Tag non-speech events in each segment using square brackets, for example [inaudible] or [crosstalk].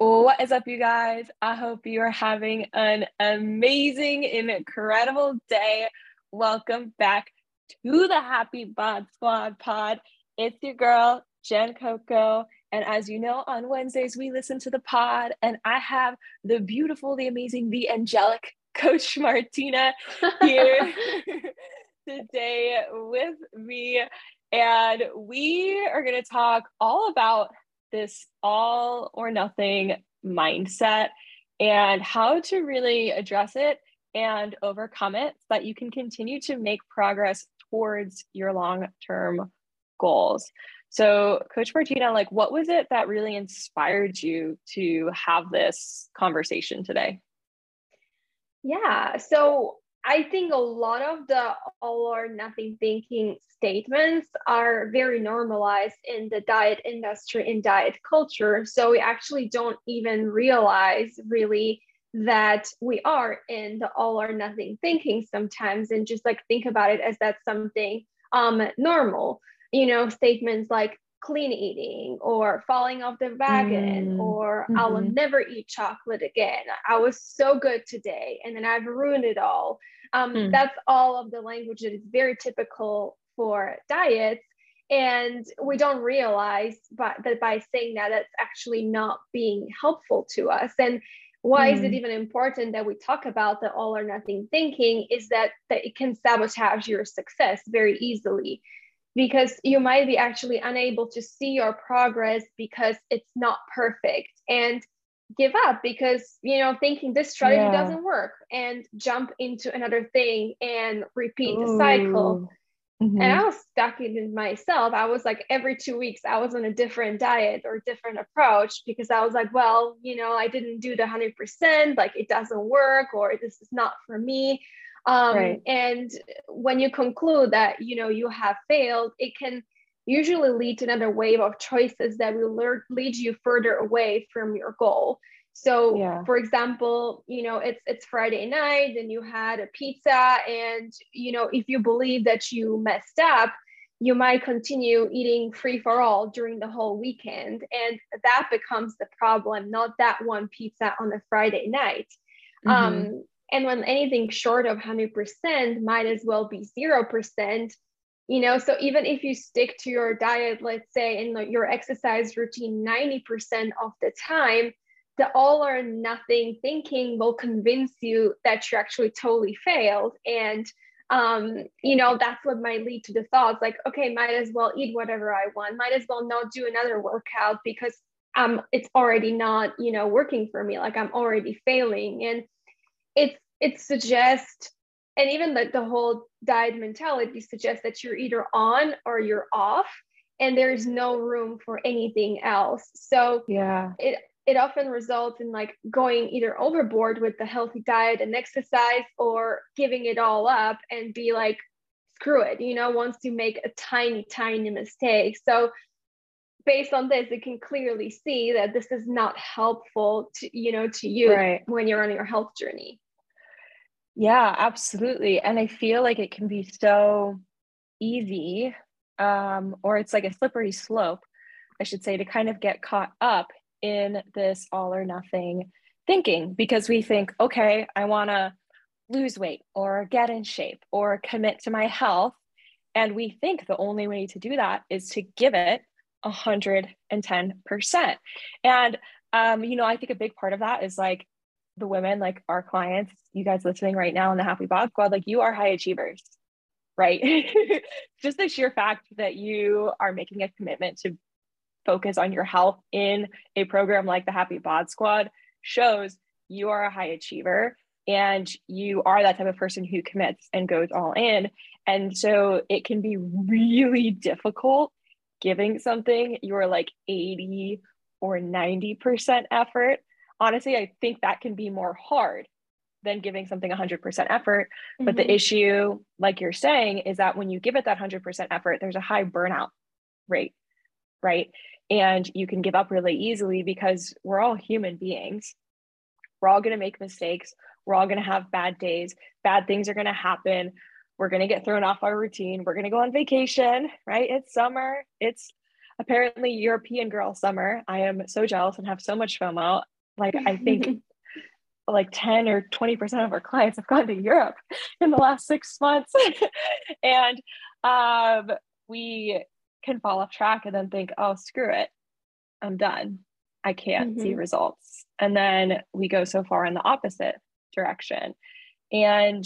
What is up, you guys? I hope you are having an amazing, incredible day. Welcome back to the Happy Bod Squad pod. It's your girl, Jen Coco. And as you know, on Wednesdays, we listen to the pod, and I have the beautiful, the amazing, the angelic [laughs] Coach Martina here [laughs] today with me. And we are going to talk all about this all or nothing mindset and how to really address it and overcome it so that you can continue to make progress towards your long term goals. So, Coach Martina, like, what was it that really inspired you to have this conversation today? Yeah. So, I think a lot of the all or nothing thinking statements are very normalized in the diet industry and diet culture. So we actually don't even realize really that we are in the all or nothing thinking sometimes and just like think about it as that's something um normal. You know, statements like clean eating or falling off the wagon mm. or mm-hmm. I'll never eat chocolate again. I was so good today and then I've ruined it all. Um, mm. That's all of the language that is very typical for diets. And we don't realize but that by saying that, that's actually not being helpful to us. And why mm. is it mm. even important that we talk about the all or nothing thinking is that, that it can sabotage your success very easily because you might be actually unable to see your progress because it's not perfect and give up because you know thinking this strategy yeah. doesn't work and jump into another thing and repeat Ooh. the cycle mm-hmm. and i was stuck in it myself i was like every two weeks i was on a different diet or different approach because i was like well you know i didn't do the 100% like it doesn't work or this is not for me um, right. and when you conclude that you know you have failed it can usually lead to another wave of choices that will lead you further away from your goal so yeah. for example you know it's it's friday night and you had a pizza and you know if you believe that you messed up you might continue eating free for all during the whole weekend and that becomes the problem not that one pizza on a friday night mm-hmm. um, and when anything short of 100% might as well be 0%, you know, so even if you stick to your diet, let's say in your exercise routine 90% of the time, the all or nothing thinking will convince you that you actually totally failed. And, um, you know, that's what might lead to the thoughts like, okay, might as well eat whatever I want, might as well not do another workout because um, it's already not, you know, working for me. Like I'm already failing. And it's it suggests and even the, the whole diet mentality suggests that you're either on or you're off and there's no room for anything else. So yeah. it it often results in like going either overboard with the healthy diet and exercise or giving it all up and be like screw it you know once you make a tiny tiny mistake. So based on this you can clearly see that this is not helpful to you know to you right. when you're on your health journey yeah, absolutely. And I feel like it can be so easy, um, or it's like a slippery slope, I should say, to kind of get caught up in this all or nothing thinking because we think, okay, I want to lose weight or get in shape or commit to my health. And we think the only way to do that is to give it 110%. And, um, you know, I think a big part of that is like the women, like our clients, you guys listening right now in the Happy Bod Squad, like you are high achievers, right? [laughs] Just the sheer fact that you are making a commitment to focus on your health in a program like the Happy Bod Squad shows you are a high achiever and you are that type of person who commits and goes all in. And so it can be really difficult giving something you're like 80 or 90% effort honestly, I think that can be more hard than giving something 100% effort. Mm-hmm. But the mm-hmm. issue, like you're saying, is that when you give it that 100% effort, there's a high burnout rate, right? And you can give up really easily because we're all human beings. We're all going to make mistakes. We're all going to have bad days. Bad things are going to happen. We're going to get thrown off our routine. We're going to go on vacation, right? It's summer. It's apparently European girl summer. I am so jealous and have so much FOMO. Like I think [laughs] like 10 or 20% of our clients have gone to Europe in the last six months. [laughs] and um, we can fall off track and then think, oh, screw it, I'm done. I can't mm-hmm. see results. And then we go so far in the opposite direction. And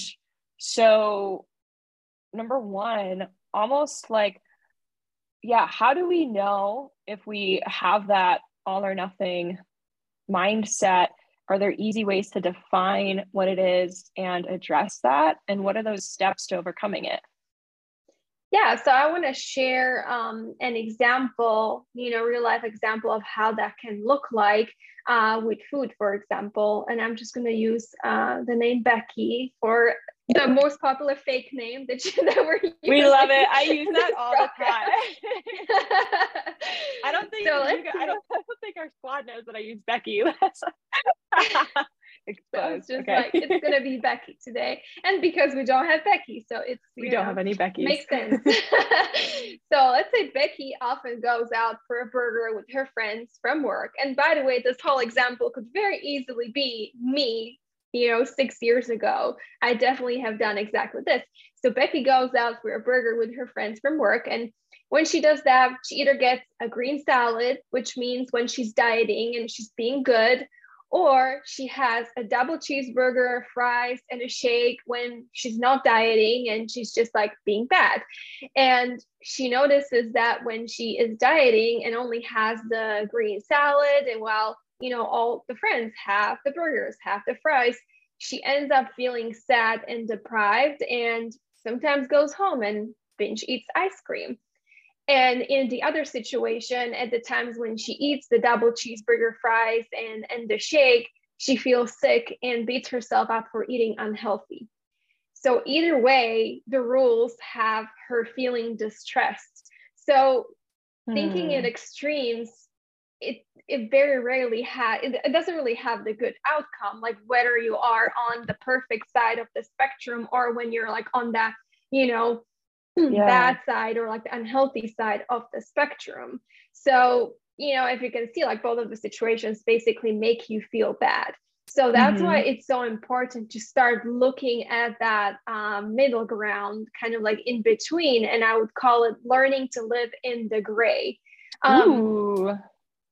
so, number one, almost like, yeah, how do we know if we have that all or nothing mindset? Are there easy ways to define what it is and address that? And what are those steps to overcoming it? Yeah, so I want to share um, an example, you know, real life example of how that can look like uh, with food, for example. And I'm just going to use uh, the name Becky for the most popular fake name that, you, [laughs] that we're using. We love it. I use that [laughs] all the time. [laughs] I don't think so you, I, don't, I don't think our squad knows that I use Becky. exposed. So it's just okay. like it's gonna be Becky today, and because we don't have Becky, so it's we don't know, have any Becky. Makes sense. so let's say Becky often goes out for a burger with her friends from work, and by the way, this whole example could very easily be me. You know, six years ago, I definitely have done exactly this. So Becky goes out for a burger with her friends from work, and when she does that, she either gets a green salad, which means when she's dieting and she's being good, or she has a double cheeseburger, fries, and a shake when she's not dieting and she's just like being bad. And she notices that when she is dieting and only has the green salad, and while you know all the friends have the burgers, half the fries, she ends up feeling sad and deprived, and sometimes goes home and binge eats ice cream. And in the other situation, at the times when she eats the double cheeseburger fries and, and the shake, she feels sick and beats herself up for eating unhealthy. So, either way, the rules have her feeling distressed. So, thinking in hmm. extremes, it, it very rarely has, it, it doesn't really have the good outcome, like whether you are on the perfect side of the spectrum or when you're like on that, you know, [clears throat] yeah. bad side or like the unhealthy side of the spectrum. So, you know, if you can see like both of the situations basically make you feel bad. So that's mm-hmm. why it's so important to start looking at that um, middle ground, kind of like in between. And I would call it learning to live in the gray. Um,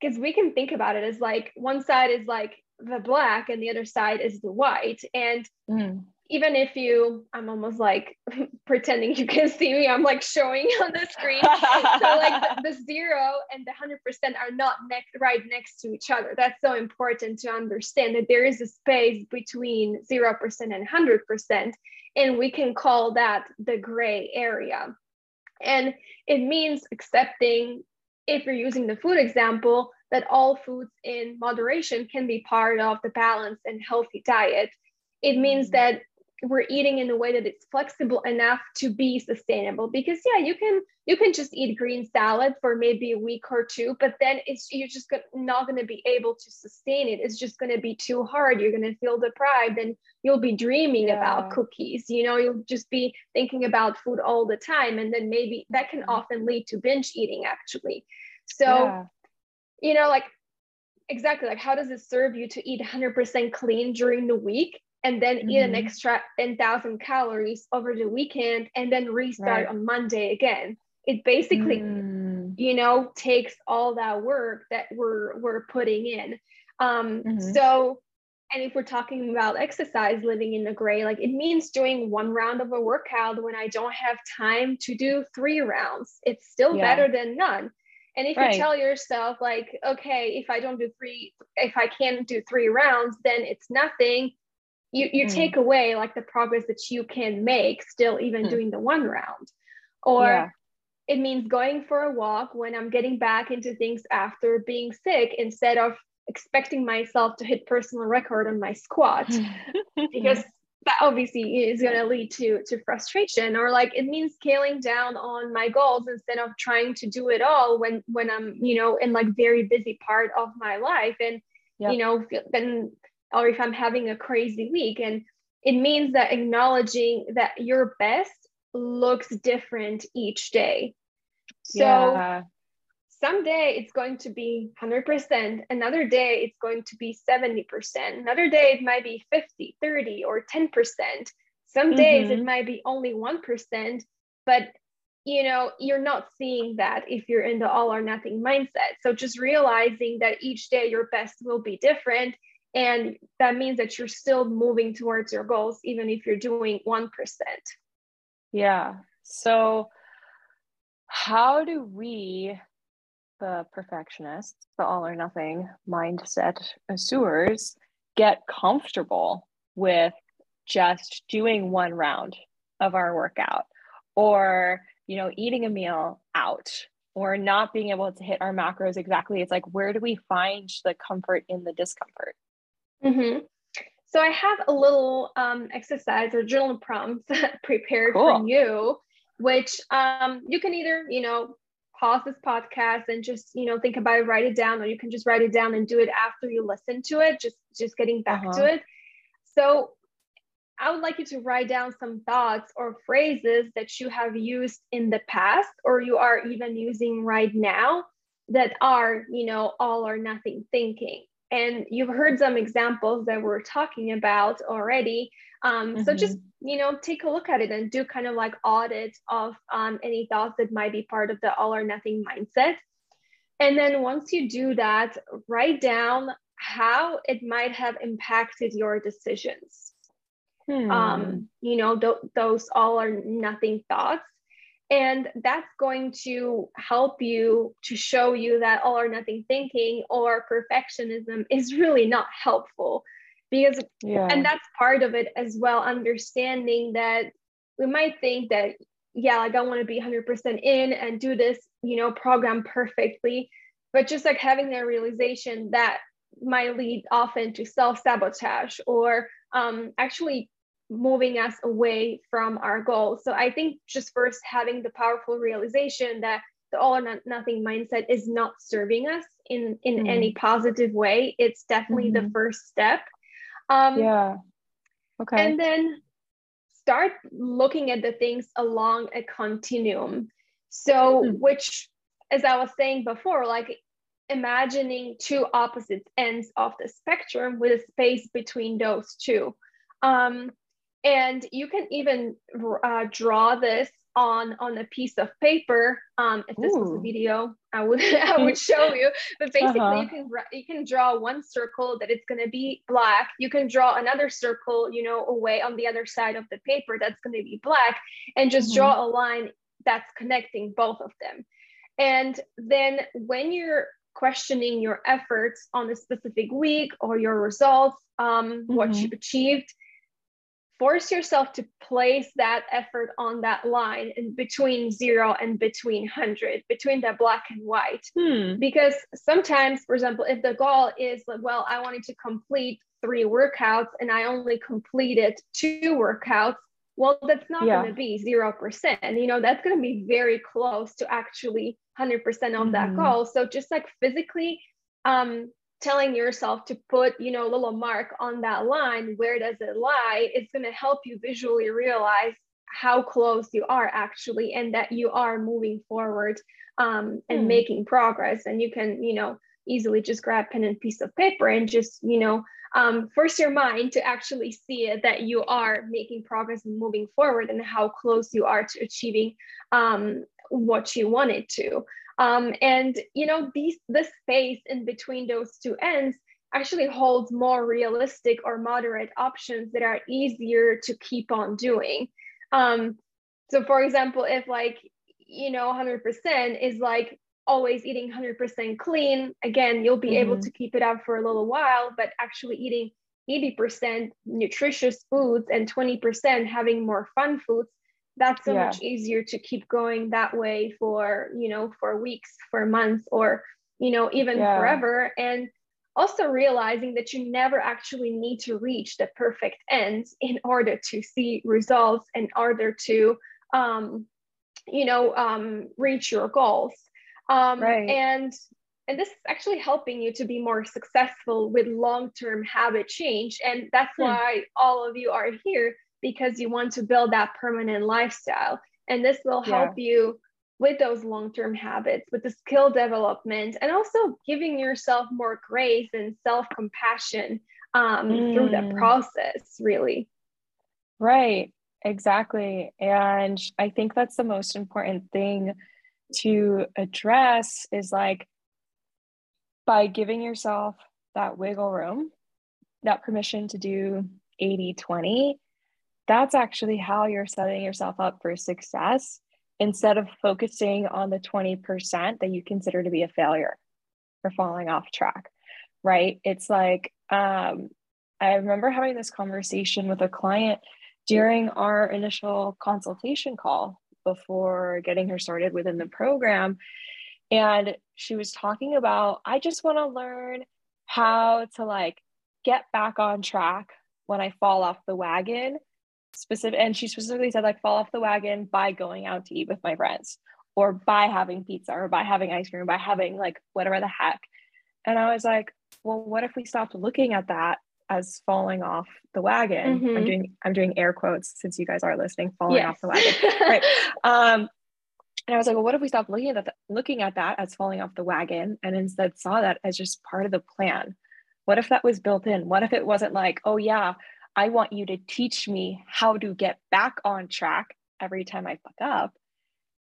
because we can think about it as like one side is like the black and the other side is the white. And mm. even if you i'm almost like [laughs] pretending you can see me i'm like showing on the screen. So like the, the, [laughs] zero and the 100% are not next right next to each other. That's so important to understand that there is a space between 0% and 100% and we can call that the gray area. And it means accepting if you're using the food example that all foods in moderation can be part of the balanced and healthy diet it means mm. that we're eating in a way that it's flexible enough to be sustainable because yeah you can you can just eat green salad for maybe a week or two but then it's you're just not going to be able to sustain it it's just going to be too hard you're going to feel deprived and you'll be dreaming yeah. about cookies you know you'll just be thinking about food all the time and then maybe that can mm-hmm. often lead to binge eating actually so yeah. you know like exactly like how does it serve you to eat 100% clean during the week and then mm-hmm. eat an mm-hmm. extra 10,000 calories over the weekend and then restart right. on Monday again. It basically, mm. you know, takes all that work that we're we're putting in. Um, mm-hmm. So, and if we're talking about exercise, living in the gray, like it means doing one round of a workout when I don't have time to do three rounds. It's still yeah. better than none. And if right. you tell yourself, like, okay, if I don't do three, if I can't do three rounds, then it's nothing you you mm. take away like the progress that you can make still even mm. doing the one round or yeah. it means going for a walk when i'm getting back into things after being sick instead of expecting myself to hit personal record on my squat [laughs] because that obviously is going to lead to to frustration or like it means scaling down on my goals instead of trying to do it all when when i'm you know in like very busy part of my life and yep. you know then or if I'm having a crazy week. And it means that acknowledging that your best looks different each day. So, yeah. some day it's going to be 100% another day it's going to be 70% another day it might be 50 30 or 10% some days mm-hmm. it might be only 1% but you know you're not seeing that if you're in the all or nothing mindset so just realizing that each day your best will be different and that means that you're still moving towards your goals even if you're doing 1% yeah so how do we the perfectionists the all or nothing mindset sewers get comfortable with just doing one round of our workout or you know, eating a meal out or not being able to hit our macros exactly. It's like, where do we find the comfort in the discomfort? Mm-hmm. So I have a little um, exercise or journal prompts [laughs] prepared cool. for you, which um, you can either, you know, pause this podcast and just, you know, think about it, write it down, or you can just write it down and do it after you listen to it, just, just getting back uh-huh. to it. So I would like you to write down some thoughts or phrases that you have used in the past or you are even using right now that are, you know, all or nothing thinking. And you've heard some examples that we're talking about already. Um, mm-hmm. So just, you know, take a look at it and do kind of like audit of um, any thoughts that might be part of the all or nothing mindset. And then once you do that, write down how it might have impacted your decisions hmm. um, you know, th- those all or nothing thoughts. And that's going to help you to show you that all or nothing thinking or perfectionism [laughs] is really not helpful. Because, yeah. and that's part of it as well, understanding that we might think that, yeah, like I want to be 100% in and do this, you know, program perfectly. But just like having that realization that might lead often to self sabotage or um, actually moving us away from our goals. So I think just first having the powerful realization that the all or nothing mindset is not serving us in in mm. any positive way. It's definitely mm-hmm. the first step. Um, yeah. Okay. And then start looking at the things along a continuum. So, mm. which, as I was saying before, like imagining two opposite ends of the spectrum with a space between those two. Um, and you can even uh, draw this on on a piece of paper um if this Ooh. was a video i would [laughs] i would [laughs] show you but basically uh-huh. you can you can draw one circle that it's going to be black you can draw another circle you know away on the other side of the paper that's going to be black and just mm-hmm. draw a line that's connecting both of them and then when you're questioning your efforts on a specific week or your results um, mm-hmm. what you achieved force yourself to place that effort on that line in between zero and between 100 between the black and white hmm. because sometimes for example if the goal is like well i wanted to complete three workouts and i only completed two workouts well that's not yeah. going to be 0% you know that's going to be very close to actually 100% of that goal so just like physically um, telling yourself to put you know a little mark on that line where does it lie? It's going to help you visually realize how close you are actually and that you are moving forward um, and mm. making progress. And you can you know easily just grab pen and piece of paper and just you know um, force your mind to actually see it that you are making progress and moving forward and how close you are to achieving um, what you wanted to um, and you know, these the space in between those two ends actually holds more realistic or moderate options that are easier to keep on doing. Um, so for example, if like, you know, 100% is like always eating 100% clean, again, you'll be mm-hmm. able to keep it up for a little while, but actually eating 80% nutritious foods and 20% having more fun foods that's so yeah. much easier to keep going that way for you know for weeks for months or you know even yeah. forever and also realizing that you never actually need to reach the perfect end in order to see results in order to um, you know um, reach your goals um, right. and and this is actually helping you to be more successful with long-term habit change and that's hmm. why all of you are here because you want to build that permanent lifestyle. And this will help yeah. you with those long-term habits with the skill development and also giving yourself more grace and self-compassion um, mm. through the mm. process really right exactly and i think that's the most important thing to address is like by giving yourself that wiggle room that permission to do 80 20 that's actually how you're setting yourself up for success instead of focusing on the 20% that you consider to be a failure or falling off track, right? It's like, um, I remember having this conversation with a client during our initial consultation call before getting her started within the program. And she was talking about, I just want to learn how to like get back on track when I fall off the wagon specific and she specifically said like fall off the wagon by going out to eat with my friends or by having pizza or by having ice cream by having like whatever the heck and i was like well what if we stopped looking at that as falling off the wagon mm-hmm. i'm doing i'm doing air quotes since you guys are listening falling yes. off the wagon right [laughs] um and I was like, well, what if we stopped looking at that, looking at that as falling off the wagon and instead saw that as just part of the plan? What if that was built in? What if it wasn't like, oh yeah, I want you to teach me how to get back on track every time I fuck up.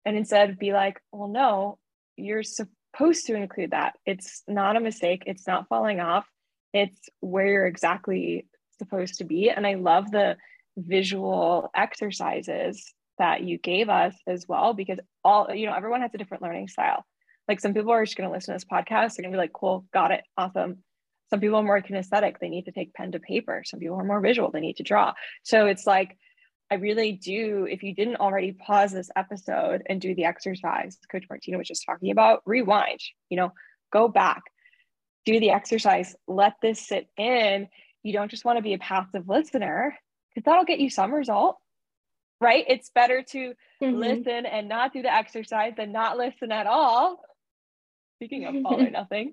And instead be like, well, no, you're supposed to include that. It's not a mistake. It's not falling off. It's where you're exactly supposed to be. And I love the visual exercises that you gave us as well, because all, you know, everyone has a different learning style. Like some people are just going to listen to this podcast. They're going to be like, cool, got it, awesome. Some people are more kinesthetic, they need to take pen to paper. Some people are more visual, they need to draw. So it's like, I really do. If you didn't already pause this episode and do the exercise Coach Martina was just talking about, rewind, you know, go back, do the exercise, let this sit in. You don't just want to be a passive listener because that'll get you some result, right? It's better to mm-hmm. listen and not do the exercise than not listen at all. Speaking of all or [laughs] nothing,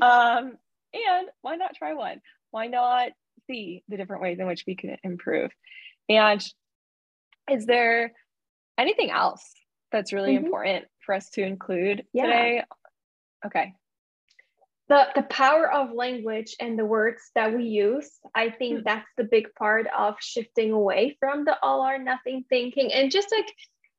um, and why not try one? Why not see the different ways in which we can improve? And is there anything else that's really mm-hmm. important for us to include yeah. today? Okay. The, the power of language and the words that we use, I think mm-hmm. that's the big part of shifting away from the all or nothing thinking and just like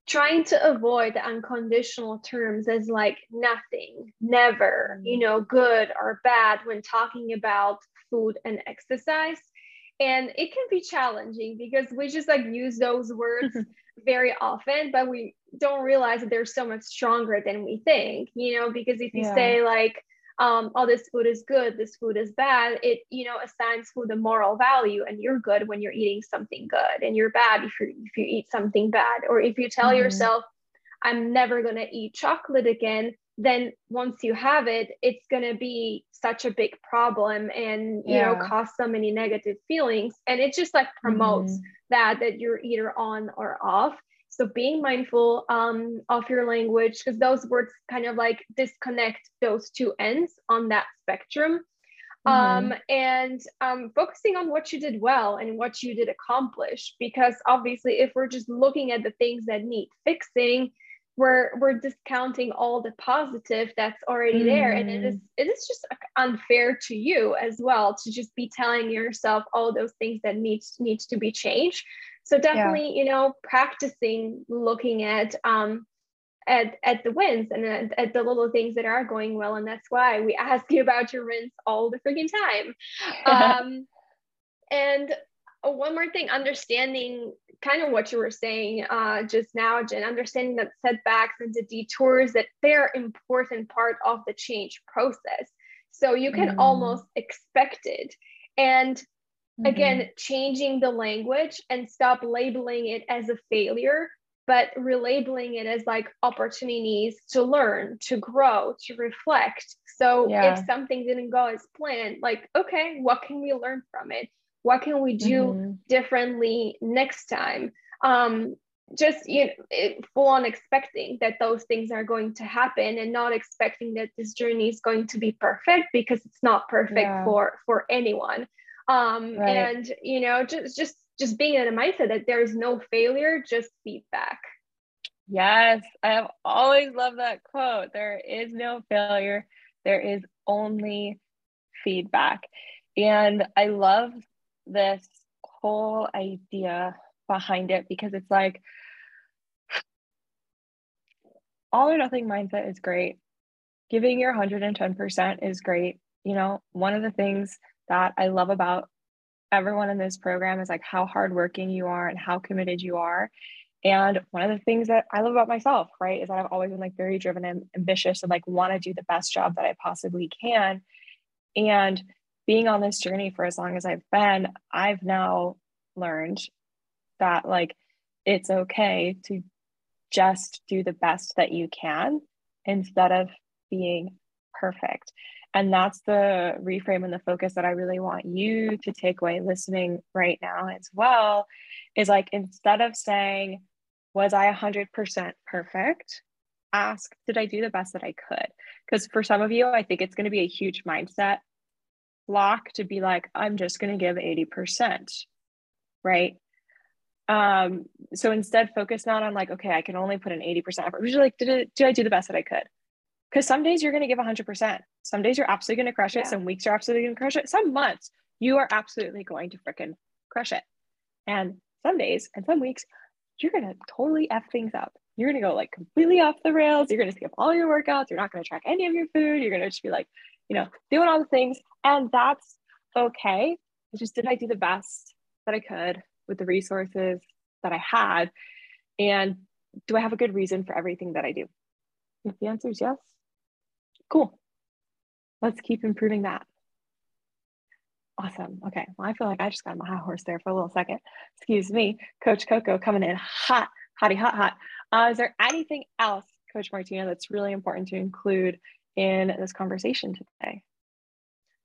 trying to avoid the unconditional terms as like nothing, never, you mm. know, good or bad when talking about food and exercise. And it can be challenging because we just like use those words very often, but we don't realize that they're so much stronger than we think, you know, because if you yeah. say like, um, oh, this food is good, this food is bad, it, you know, assigns food a moral value and you're good when you're eating something good and you're bad if you if you eat something bad. Or if you tell mm-hmm. yourself, I'm never gonna eat chocolate again, then once you have it, it's gonna be such a big problem and you yeah. know cause so many negative feelings. And it just like promotes mm-hmm. that that you're either on or off. So being mindful um, of your language, because those words kind of like disconnect those two ends on that spectrum. Mm-hmm. Um, and um, focusing on what you did well and what you did accomplish. Because obviously, if we're just looking at the things that need fixing, we're we're discounting all the positive that's already there and it is mm. it is just unfair to you as well to just be telling yourself all those things that needs needs to be changed so definitely yeah. you know practicing looking at um at, at the wins and at, at, the little things that are going well and that's why we [laughs] ask you about your wins all the freaking time [laughs] um and one more thing understanding kind of what you were saying uh, just now jen understanding that setbacks and the detours that they're important part of the change process so you can mm. almost expect it and Mm-hmm. Again, changing the language and stop labeling it as a failure, but relabeling it as like opportunities to learn, to grow, to reflect. So yeah. if something didn't go as planned, like, okay, what can we learn from it? What can we do mm-hmm. differently next time? Um, just you know, full on expecting that those things are going to happen and not expecting that this journey is going to be perfect because it's not perfect yeah. for for anyone um right. and you know just just just being in a mindset that there's no failure just feedback Yes, I have always loved that quote. There is no failure, there is only feedback. And I love this whole idea behind it because it's like all or nothing mindset is great. Giving your 110% is great. You know, one of the things that I love about everyone in this program is like how hardworking you are and how committed you are. And one of the things that I love about myself, right, is that I've always been like very driven and ambitious and like want to do the best job that I possibly can. And being on this journey for as long as I've been, I've now learned that like it's okay to just do the best that you can instead of being perfect. And that's the reframe and the focus that I really want you to take away listening right now as well is like instead of saying, was I 100% perfect? Ask, did I do the best that I could? Because for some of you, I think it's going to be a huge mindset block to be like, I'm just going to give 80%, right? Um, so instead, focus not on like, okay, I can only put an 80% effort. Just like, did, it, did I do the best that I could? Because some days you're going to give 100%. Some days you're absolutely going to crush it. Yeah. Some weeks you're absolutely going to crush it. Some months you are absolutely going to freaking crush it. And some days and some weeks you're going to totally F things up. You're going to go like completely off the rails. You're going to skip all your workouts. You're not going to track any of your food. You're going to just be like, you know, doing all the things. And that's okay. It's just did I do the best that I could with the resources that I had? And do I have a good reason for everything that I do? If the answer is yes, cool. Let's keep improving that. Awesome. Okay. Well, I feel like I just got my high horse there for a little second. Excuse me. Coach Coco coming in hot, hotty, hot, hot. Uh, is there anything else, Coach Martina, that's really important to include in this conversation today?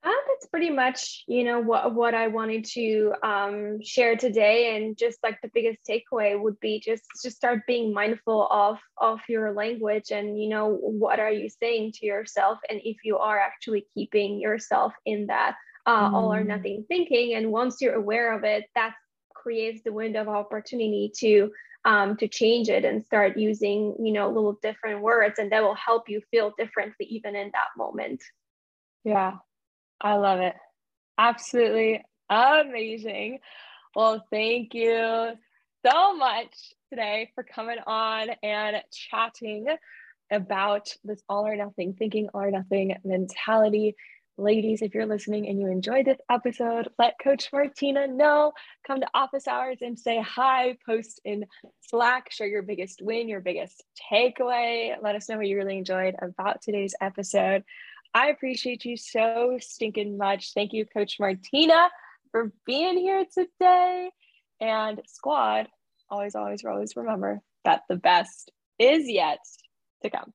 Uh, that's pretty much, you know, what what I wanted to um, share today, and just like the biggest takeaway would be just just start being mindful of of your language, and you know, what are you saying to yourself, and if you are actually keeping yourself in that uh, mm. all or mm. nothing thinking. And once you're aware of it, that creates the window of opportunity to um, to change it and start using you know little different words, and that will help you feel differently even in that moment. Yeah, I love it. Absolutely amazing. Well, thank you so much today for coming on and chatting about this all or nothing thinking, all or nothing mentality ladies, if you're listening and you enjoyed this episode, let Coach Martina know. Come to office hours and say hi, post in Slack, share your biggest win, your biggest takeaway. Let us know what you really enjoyed about today's episode. I appreciate you so stinking much. Thank you, Coach Martina, for being here today. And squad, always, always, always remember that the best is yet to come.